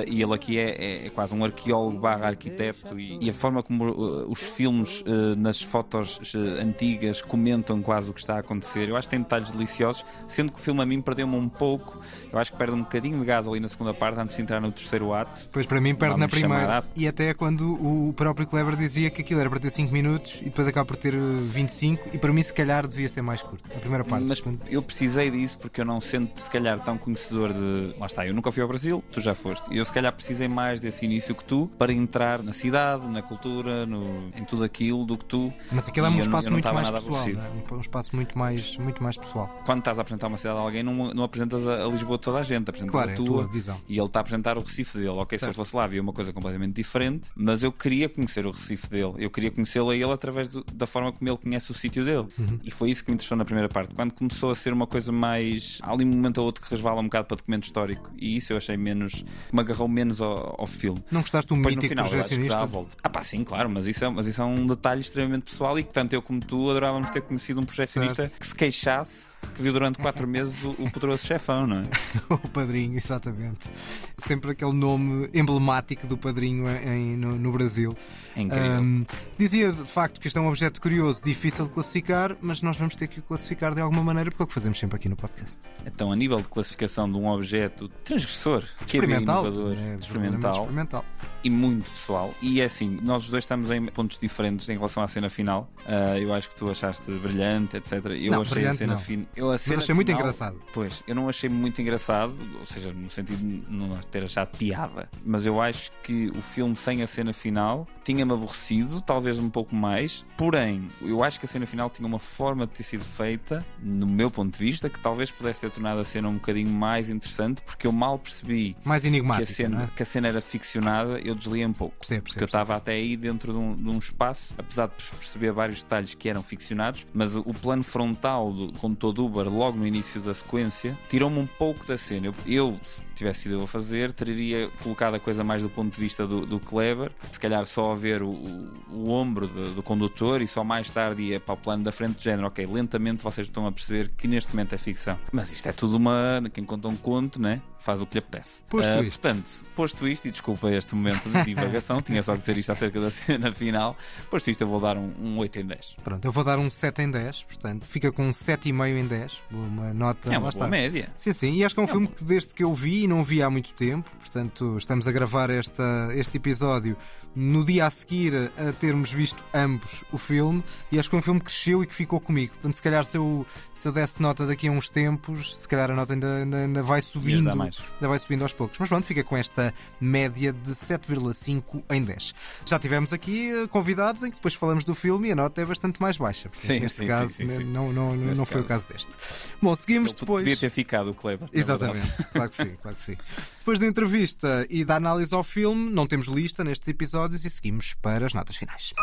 e ele aqui é, é- é quase um arqueólogo barra arquiteto. E, e a forma como uh, os filmes uh, nas fotos uh, antigas comentam quase o que está a acontecer, eu acho que tem detalhes deliciosos. Sendo que o filme a mim perdeu-me um pouco. Eu acho que perde um bocadinho de gás ali na segunda parte, antes de entrar no terceiro ato. Pois para mim perde na Vamos primeira. E até quando o próprio Kleber dizia que aquilo era para ter 5 minutos e depois acaba por ter eh, 25 e para mim se calhar devia ser mais curto. A primeira parte. Mas portanto, eu precisei disso porque eu não sento, se calhar, tão conhecedor de. Lá está, eu nunca fui ao Brasil, tu já foste. E eu, se calhar, precisei mais desse início que tu para entrar na cidade, na cultura, no... em tudo aquilo do que tu. mas aquilo é um espaço não muito mais pessoal. é? Um espaço muito mais, muito mais pessoal. Quando estás a apresentar uma cidade a alguém, não, não apresentas a, a Lisboa a toda a gente, apresentas Claro, é a a tua. tua visão. E ele está a apresentar o Recife dele. Ok, se eu Certo. fosse lá, havia uma coisa completamente diferente, mas eu queria conhecer o Recife dele. Eu queria conhecê-lo a ele através do- da forma como ele conhece o sítio dele. Uhum. E foi isso que me interessou na primeira parte. Quando começou a ser uma coisa mais. Há ali um momento ou outro que resvala um bocado para documento histórico. E isso eu achei menos. me agarrou menos ao, ao filme. Não gostaste do Depois no mítico final, dá a projecionista? volta. Ah, pá, sim, claro, mas isso, é, mas isso é um detalhe extremamente pessoal e que tanto eu como tu adorávamos ter conhecido um projecionista Certo. que se queixasse que viu durante quatro meses o, o poderoso chefão, não é? o padrinho, exatamente. Sempre aquele nome emblemático do padrinho em- no, no Brasil. É incrível. Ahm, dizia de facto que este é um objeto curioso, difícil de classificar, mas nós vamos ter que o classificar de alguma maneira, porque é o que fazemos sempre aqui no podcast. Então, a nível de classificação de um objeto transgressor, que é Experimental. inovador, é experimental experimental. e muito pessoal. E é assim, nós os dois estamos em pontos diferentes em relação à cena final. Ah, eu acho que tu achaste brilhante, etc. Eu Não, achei a cena final. Eu cena achei muito final- engraçado. Pois, eu não achei muito engraçado, ou seja, no sentido de não ter achado piada. Mas eu acho que o filme sem a cena final tinha-me aborrecido, talvez um pouco mais. Porém, eu acho que a cena final tinha uma forma de ter sido feita, no meu ponto de vista, que talvez pudesse ter tornado a cena um bocadinho mais interessante, porque eu mal percebi Mais que a, cena, é? que a cena era ficcionada, eu desliguei um pouco. Percebo, Porque eu estava até aí dentro de um, de um espaço, apesar de perceber vários detalhes que eram ficcionados, mas o plano frontal do condutor do Logo no início da sequência, tirou-me um pouco da cena. Eu, eu, se tivesse sido eu a fazer, teria colocado a coisa mais do ponto de vista do, do Kleber, se calhar só a ver o, o, o ombro do, do condutor e só mais tarde ia para o plano da frente de género. Ok, lentamente vocês estão a perceber que neste momento é ficção. Mas isto é tudo uma. Quem conta um conto, né? Faz o que lhe apetece. Posto Ah, isto. Portanto, posto isto, e desculpa este momento de divagação, tinha só que dizer isto acerca da cena final. Posto isto, eu vou dar um, um 8 em 10. Pronto, eu vou dar um 7 em 10, portanto, fica com um 7,5 em 10, uma nota. É uma boa média. Sim, sim, e acho que é um filme que desde que eu vi e não vi há muito tempo, portanto, estamos a gravar esta, este episódio no dia a seguir a termos visto ambos o filme, e acho que é um filme que cresceu e que ficou comigo. Portanto, se calhar se eu, se eu desse nota daqui a uns tempos, se calhar a nota ainda, ainda, vai subindo. Ainda vai subindo aos poucos. Mas pronto, fica com esta média de 7,5 em 10. Já tivemos aqui eh, convidados em que depois falamos do filme e a nota é bastante mais baixa. Sim, neste sim, caso, sim, sim. Não, não, não, não foi o caso deste. Gosto. Bom, seguimos Ele depois. Podia ter ficado o Kleber. Exatamente, claro que sim, claro que sim. Depois da entrevista e da análise ao filme, não temos lista nestes episódios e seguimos para as notas finais.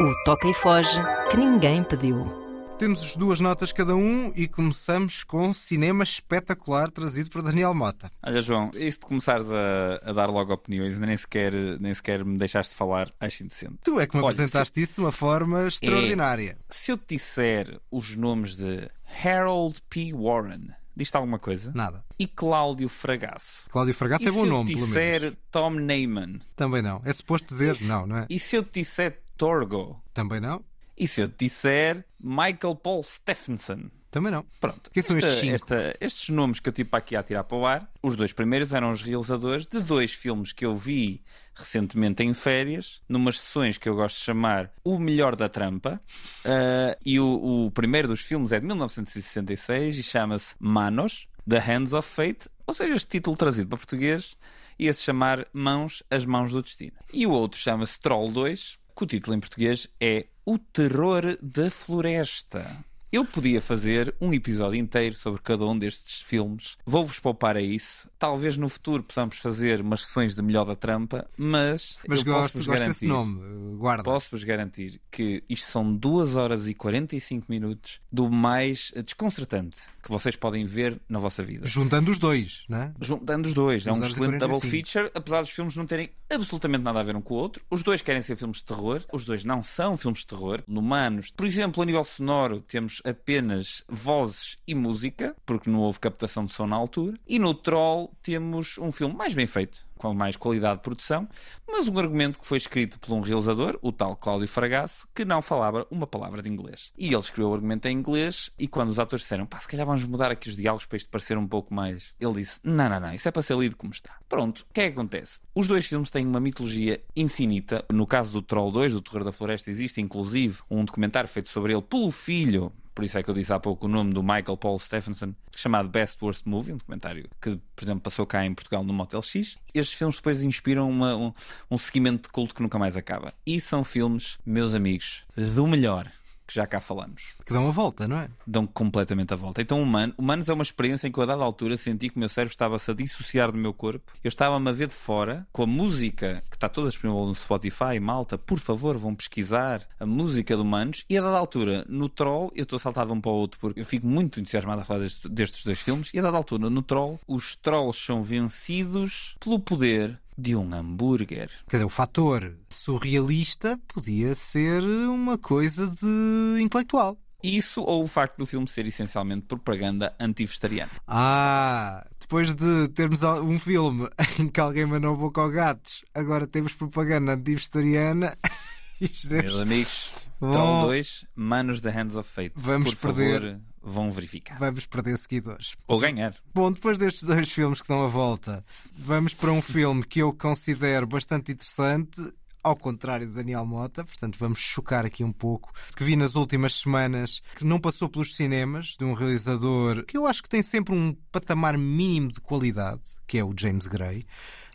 O Toca e Foge que ninguém pediu. Temos duas notas cada um e começamos com cinema espetacular trazido por Daniel Mota. Olha, João, isso de começares a, a dar logo opiniões, nem sequer, nem sequer me deixaste falar, acho indecente. Tu é que me Olha, apresentaste isso de uma forma extraordinária. Se eu te disser os nomes de Harold P. Warren, diz-te alguma coisa? Nada. E Cláudio Fragasso. Cláudio Fragasso e é bom se nome, eu te pelo menos. disser Tom Neyman? Também não. É suposto dizer Isso. não, não é? E se eu te disser Torgo? Também não. E se eu te disser Michael Paul Stephenson? Também não. Pronto. Quem são Esta- estes cinco? esta- estes nomes que eu tive para aqui a tirar para o ar, os dois primeiros eram os realizadores de dois filmes que eu vi recentemente em férias, numas sessões que eu gosto de chamar O Melhor da Trampa. Ah, e o, o primeiro dos filmes é de 1966 e chama-se Manos, The Hands of Fate, ou seja, este título trazido para português ia se chamar Mãos, as Mãos do Destino. E o outro chama-se Troll 2, que o título em português é O Terror da Floresta. Eu podia fazer um episódio inteiro sobre cada um destes filmes. Vou-vos poupar a isso. Talvez no futuro possamos fazer umas sessões de melhor da trampa, mas, Mas gosto, gosto desse garantir- nome. Guarda. Posso-vos garantir que isto são 2 horas e 45 minutos do mais desconcertante que vocês podem ver na vossa vida. Juntando os dois, não é? Juntando os dois, é um 2 horas excelente double 45. feature, apesar dos filmes não terem absolutamente nada a ver um com o outro. Os dois querem ser filmes de terror, os dois não são filmes de terror. No Manos, por exemplo, a nível sonoro, temos apenas vozes e música, porque não houve captação de som na altura. E no Troll temos um filme mais bem feito, com mais qualidade de produção, mas um argumento que foi escrito por um realizador, o tal Cláudio Fragasso, que não falava uma palavra de inglês. E ele escreveu o argumento em inglês e quando os atores disseram, pá, se calhar vamos mudar aqui os diálogos para isto parecer um pouco mais... Ele disse, não, não, não, isso é para ser lido como está. Pronto, o que é que acontece? Os dois filmes têm uma mitologia infinita. No caso do Troll 2, do Terror da Floresta, existe inclusive um documentário feito sobre ele pelo filho por isso é que eu disse há pouco o nome do Michael Paul Stephenson, chamado Best Worst Movie, um documentário que, por exemplo, passou cá em Portugal no Motel X. Estes filmes depois inspiram uma- um, um seguimento de culto que nunca mais acaba. E são filmes, meus amigos, do melhor que já cá falamos. Que dão a volta, não é? Dão completamente a volta. Então, Human, Humanos é uma experiência em que eu, a dada altura, senti que o meu cérebro estava-se a dissociar do meu corpo. Eu estava-me a ver de fora, com a música que está toda disponível no Spotify. Malta, por favor, vão pesquisar a música de Humanos. E a dada altura, no Troll, eu estou de um para o outro porque eu fico muito entusiasmado a falar deste- destes dois filmes. E a dada altura, no Troll, os Trolls são vencidos pelo poder de um hambúrguer. Quer dizer, o fator surrealista podia ser uma coisa de intelectual. Isso ou o facto do filme ser essencialmente propaganda anti-vegetariana. Ah, depois de termos um filme em que alguém mandou boca ao gatos, agora temos propaganda anti-vegetariana. Deve- Meus amigos, Bom. Troll 2, Manos da Hands of Fate. Vamos Por perder. favor, vão verificar. Vamos perder seguidores. Ou ganhar. Bom, depois destes dois filmes que dão a volta, vamos para um filme que eu considero bastante interessante, ao contrário de Daniel Mota, portanto vamos chocar aqui um pouco, que vi nas últimas semanas, que não passou pelos cinemas, de um realizador que eu acho que tem sempre um patamar mínimo de qualidade, que é o James Gray.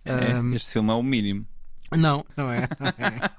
É, Ahm, este filme é o mínimo. não, não é. não é.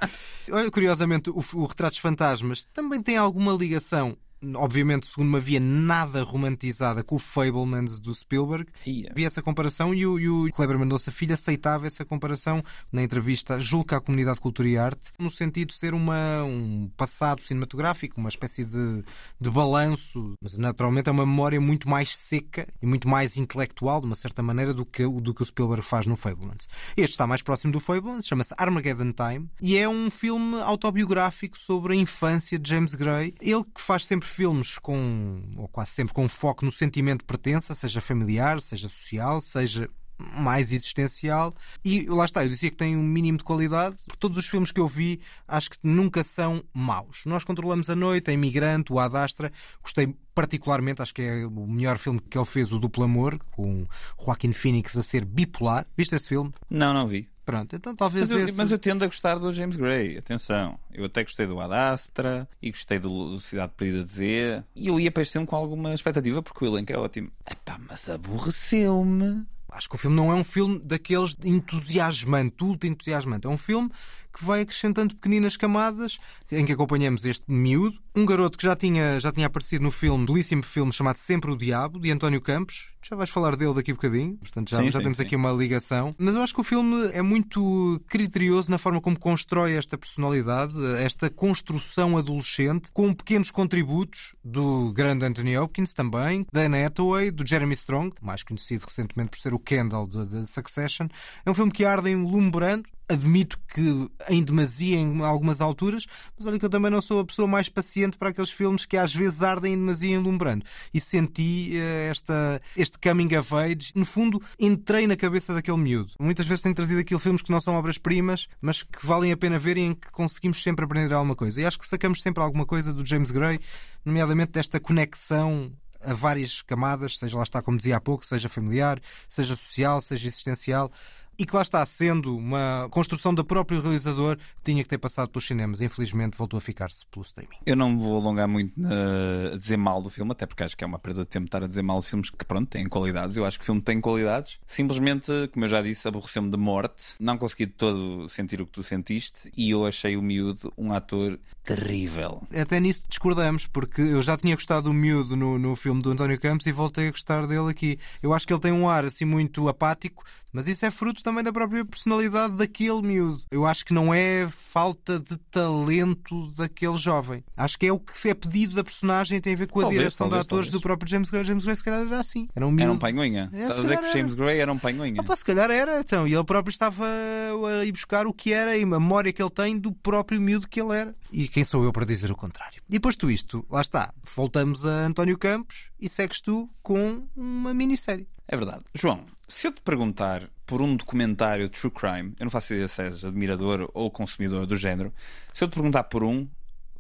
Olha, curiosamente, o, o Retratos Fantasmas também tem alguma ligação, obviamente, segundo me havia, nada romantizada com o Fablemans do Spielberg. Ia. Vi essa comparação e o, e o Kleber Mendonça Filho aceitava essa comparação na entrevista, julgo que à Comunidade de Cultura e Arte, no sentido de ser uma, um passado cinematográfico, uma espécie de, de balanço, mas naturalmente é uma memória muito mais seca e muito mais intelectual, de uma certa maneira, do que, o- do que o Spielberg faz no Fablemans. Este está mais próximo do Fablemans, chama-se Armageddon Time, e é um filme autobiográfico sobre a infância de James Gray. Ele que faz sempre filmes com, ou quase sempre com foco no sentimento de pertença, seja familiar, seja social, seja mais existencial e lá está, eu dizia que tem um mínimo de qualidade porque todos os filmes que eu vi acho que nunca são maus nós controlamos a noite, a Imigrante, o Adastra gostei particularmente, acho que é o melhor filme que ele fez, o Duplo Amor com Joaquin Phoenix a ser bipolar viste esse filme? Não, não vi. Pronto, então talvez Mas eu, esse... mas eu tendo a gostar do James Gray. Atenção. Eu até gostei do Adastra e gostei do, do Cidade Perdida de Z. E eu ia para este filme com alguma expectativa porque o elenco é ótimo. Epá, mas aborreceu-me. Acho que o filme não é um filme daqueles entusiasmante, ultra entusiasmante. É um filme que vai acrescentando pequeninas camadas em que acompanhamos este miúdo, um garoto que já tinha, já tinha aparecido no filme, belíssimo filme chamado Sempre o Diabo, de António Campos. Já vais falar dele daqui a bocadinho, portanto já, Sim, já sim, temos sim. aqui uma ligação. Mas eu acho que o filme é muito criterioso na forma como constrói esta personalidade, esta construção adolescente, com pequenos contributos do grande Anthony Hopkins também, da Anne Hathaway, do Jeremy Strong, mais conhecido recentemente por ser o Kendall de, de Succession. É um filme que arde enlumbrando, admito que em demasia em algumas alturas, mas olha que eu também não sou a pessoa mais paciente para aqueles filmes que às vezes ardem em demasia enlumbrando. E senti eh, esta, este coming of age. No fundo, entrei na cabeça daquele miúdo. Muitas vezes tenho trazido aqui filmes que não são obras-primas, mas que valem a pena ver e em que conseguimos sempre aprender alguma coisa. E acho que sacamos sempre alguma coisa do James Gray, nomeadamente desta conexão a várias camadas, seja lá está, como dizia há pouco, seja familiar, seja social, seja existencial e que lá está sendo uma construção do próprio realizador, tinha que ter passado pelos cinemas. Infelizmente voltou a ficar-se pelo streaming. Eu não me vou alongar muito a dizer mal do filme, até porque acho que é uma perda de tempo estar a dizer mal de filmes que, pronto, têm qualidades. Eu acho que o filme tem qualidades. Simplesmente, como eu já disse, aborreceu-me de morte. Não consegui de todo sentir o que tu sentiste e eu achei o miúdo um ator terrível. Até nisso discordamos, porque eu já tinha gostado do miúdo no, no filme do António Campos e voltei a gostar dele aqui. Eu acho que ele tem um ar assim muito apático, mas isso é fruto também da própria personalidade daquele miúdo. Eu acho que não é falta de talento daquele jovem. Acho que é o que é pedido da personagem tem a ver com a Talvez, direção talvez, de atores talvez. do próprio James Gray. James Gray se calhar era assim. Era um miúdo. Era um panhoinha. É, Estás a dizer que James Gray era um panhoinha. Ah, se calhar era, então. E ele próprio estava a ir buscar o que era e a memória que ele tem do próprio miúdo que ele era. E quem sou eu para dizer o contrário? E posto isto, lá está. Voltamos a António Campos e segues tu com uma minissérie. É verdade. João, se eu te perguntar por um documentário true crime, eu não faço ideia se és admirador ou consumidor do género, se eu te perguntar por um,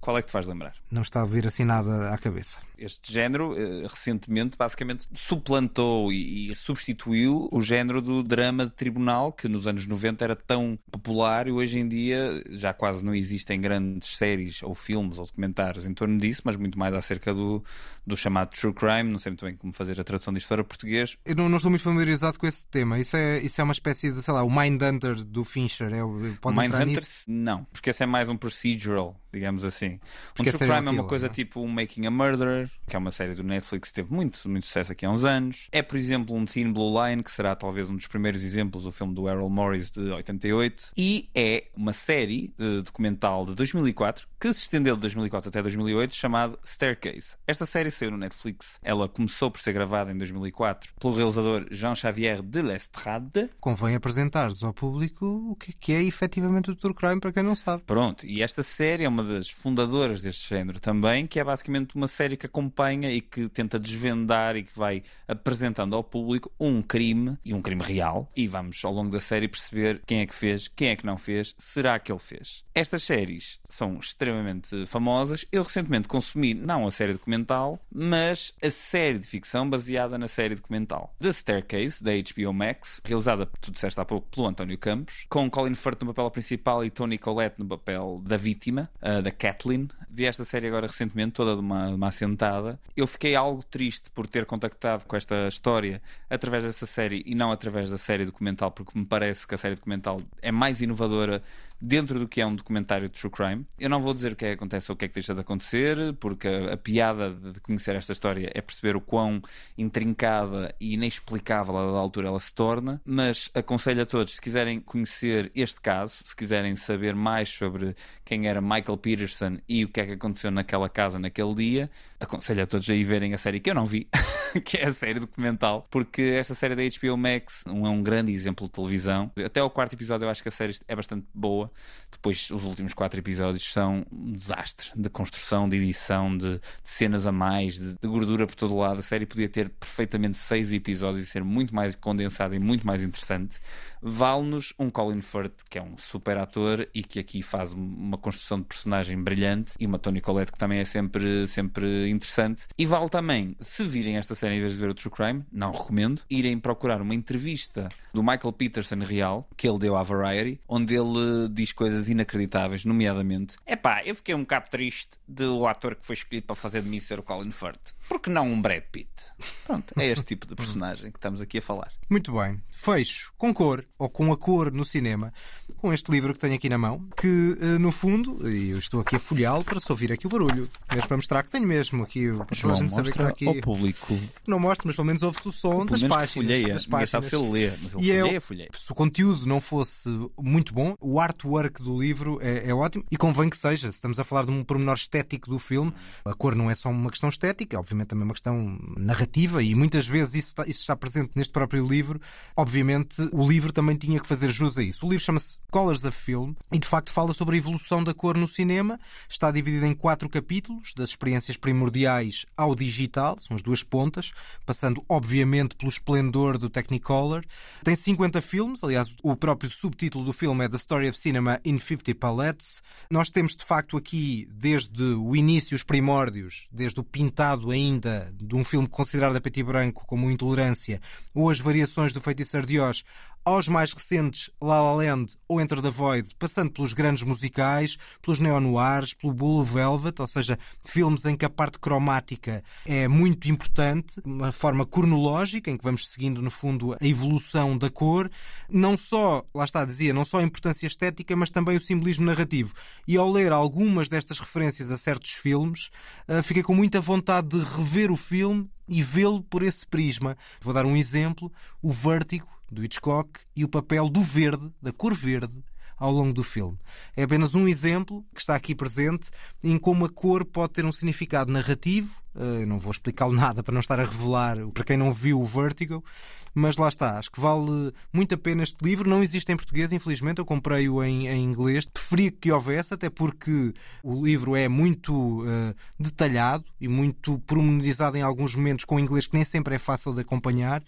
qual é que te vais lembrar? Não está a vir assim nada à cabeça. Este género, eh, recentemente, basicamente suplantou e, e substituiu o género do drama de tribunal, que nos anos 90 era tão popular e hoje em dia já quase não existem grandes séries ou filmes ou documentários em torno disso, mas muito mais acerca do, do chamado true crime. Não sei muito bem como fazer a tradução disto para português. Eu não, não estou muito familiarizado com esse tema. Isso é, isso é uma espécie de, sei lá, o Mindhunter do Fincher. É, pode Mindhunter, nisso? não, porque esse é mais um procedural, digamos assim. Porque um é true crime é serial uma coisa não é? tipo um Making a Murderer, que é uma série do Netflix que teve muito, muito sucesso aqui há uns anos. É, por exemplo, um Thin Blue Line, que será talvez um dos primeiros exemplos do filme do Errol Morris de 88. E é uma série eh, documental de 2004, que se estendeu de 2004 até 2008, chamado Staircase. Esta série saiu no Netflix. Ela começou por ser gravada em 2004 pelo realizador Jean-Xavier de Lestrade. Convém apresentares ao público o que, que é efetivamente o True Crime, para quem não sabe. Pronto, e esta série é uma das fundadoras deste género também, que é basicamente uma série que acompanha e que tenta desvendar e que vai apresentando ao público um crime e um crime real. E vamos ao longo da série perceber quem é que fez, quem é que não fez, será que ele fez. Estas séries são extremamente famosas. Eu recentemente consumi não a série documental, mas a série de ficção baseada na série documental The Staircase, da HBO Max, realizada, tu disseste há pouco, pelo António Campos, com Colin Firth no papel principal e Tony Collette no papel da vítima, ah, da Kathleen. Vi esta série agora recentemente, toda de uma, uma assentada. Eu fiquei algo triste por ter contactado com esta história através dessa série e não através da série documental, porque me parece que a série documental é mais inovadora dentro do que é um documentário de true crime. Eu não vou dizer o que é que acontece ou o que é que deixa de acontecer, porque a, a piada de conhecer esta história é perceber o quão intrincada e inexplicável a dada altura ela se torna, mas aconselho a todos, se quiserem conhecer este caso, se quiserem saber mais sobre quem era Michael Peterson e o que é que aconteceu naquela casa naquele dia, aconselho a todos a ir verem a série que eu não vi, que é a série documental, porque esta série da HBO Max não é um grande exemplo de televisão. Até o quarto episódio eu acho que a série é bastante boa. Depois, os últimos quatro episódios são um desastre de construção, de edição, de, de cenas a mais, de, de gordura por todo lado. A série podia ter perfeitamente seis episódios e ser muito mais condensada e muito mais interessante. Vale-nos um Colin Firth, que é um super ator e que aqui faz uma construção de personagem brilhante, e uma Toni Collette, que também é sempre, sempre interessante. E vale também, se virem esta série em vez de ver o True Crime, não recomendo, irem procurar uma entrevista do Michael Peterson real, que ele deu à Variety, onde ele diz coisas inacreditáveis, nomeadamente. Epá, eu fiquei um bocado triste do ator que foi escolhido para fazer de mim ser o Colin Firth. Porque não um Brad Pitt? Pronto, é este tipo de personagem que estamos aqui a falar. Muito bem. Fecho com cor, ou com a cor no cinema, com este livro que tenho aqui na mão, que eh, no fundo, e eu estou aqui a folheá-lo para se ouvir aqui o barulho, mesmo para mostrar que tenho mesmo aqui, a João, gente saber que está aqui. ao público. Não mostro, mas pelo menos ouve-se o som das que páginas. folheia. das Ninguém sabe páginas. se ele lê, mas ele E é- folheia, folheia. Se o conteúdo não fosse muito bom, o artwork do livro é, é ótimo e convém que seja. Se estamos a falar de um pormenor estético do filme, a cor não é só uma questão estética, obviamente também uma questão narrativa e muitas vezes isso está, isso está presente neste próprio livro. Obviamente, o livro também tinha que fazer jus a isso. O livro chama-se Colors of Film e de facto fala sobre a evolução da cor no cinema. Está dividido em quatro capítulos, das experiências primordiais ao digital, são as duas pontas, passando obviamente pelo esplendor do Technicolor. Tem 50 filmes, aliás, o próprio subtítulo do filme é The Story of Cinema in 50 Palettes. Nós temos de facto aqui, desde o início, os primórdios, desde o pintado ainda de um filme considerado a preto e branco como Intolerância, ou as variações do Feiticeiro de Oz, aos mais recentes La La Land ou Enter the Void, passando pelos grandes musicais, pelos neo-noirs, pelo Blue Velvet, ou seja, filmes em que a parte cromática é muito importante, uma forma cronológica em que vamos seguindo, no fundo, a evolução da cor, não só, lá está, dizia, não só a importância estética, mas também o simbolismo narrativo. E ao ler algumas destas referências a certos filmes, eh, fiquei com muita vontade de rever o filme e vê-lo por esse prisma. Vou dar um exemplo: o Vértigo do Hitchcock e o papel do verde, da cor verde, ao longo do filme. É apenas um exemplo que está aqui presente em como a cor pode ter um significado narrativo. Eh, Eu não vou explicá-lo nada para não estar a revelar para quem não viu o Vertigo, mas lá está. Acho que vale muito a pena este livro. Não existe em português, infelizmente. Eu comprei-o em, em inglês. Preferia que houvesse, até porque o livro é muito eh, detalhado e muito pormenorizado em alguns momentos com inglês que nem sempre é fácil de acompanhar,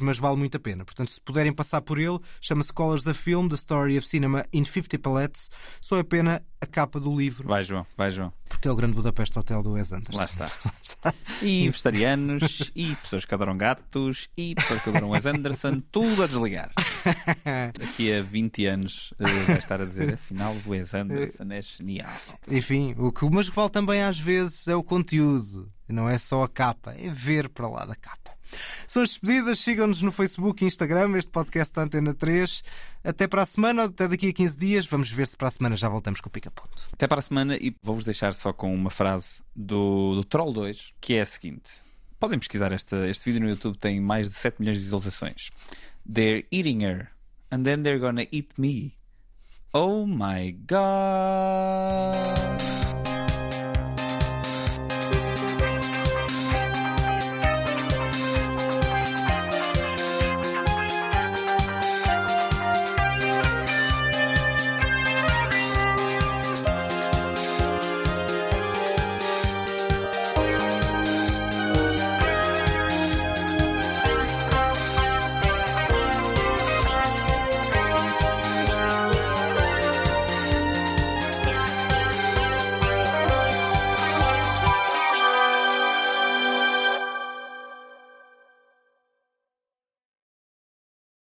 mas vale muito a pena. Portanto, se puderem passar por ele, chama-se Colors of Film, The Story of Cinema in 50 Palettes. Só é pena a capa do livro, Vai, João, vai, João. porque é o Grande Budapeste Hotel do Wes Anderson. Lá está. E vegetarianos, e pessoas que adoram gatos, e pessoas que adoram Wes Anderson, tudo a desligar. Daqui a 20 anos eh, vai estar a dizer, afinal, o Wes Anderson é genial. Enfim, o que mas o que vale também às vezes é o conteúdo, não é só a capa, é ver para lá da capa. São as despedidas, sigam-nos no Facebook e Instagram, este podcast da Antena 3. Até para a semana, até daqui a 15 dias. Vamos ver se para a semana já voltamos com o pica-ponto. Até para a semana e vou-vos deixar só com uma frase do, do Troll 2, que é a seguinte. Podem pesquisar esta, este vídeo no YouTube, tem mais de 7 milhões de visualizações. They're eating her, and then they're gonna eat me. Oh my god!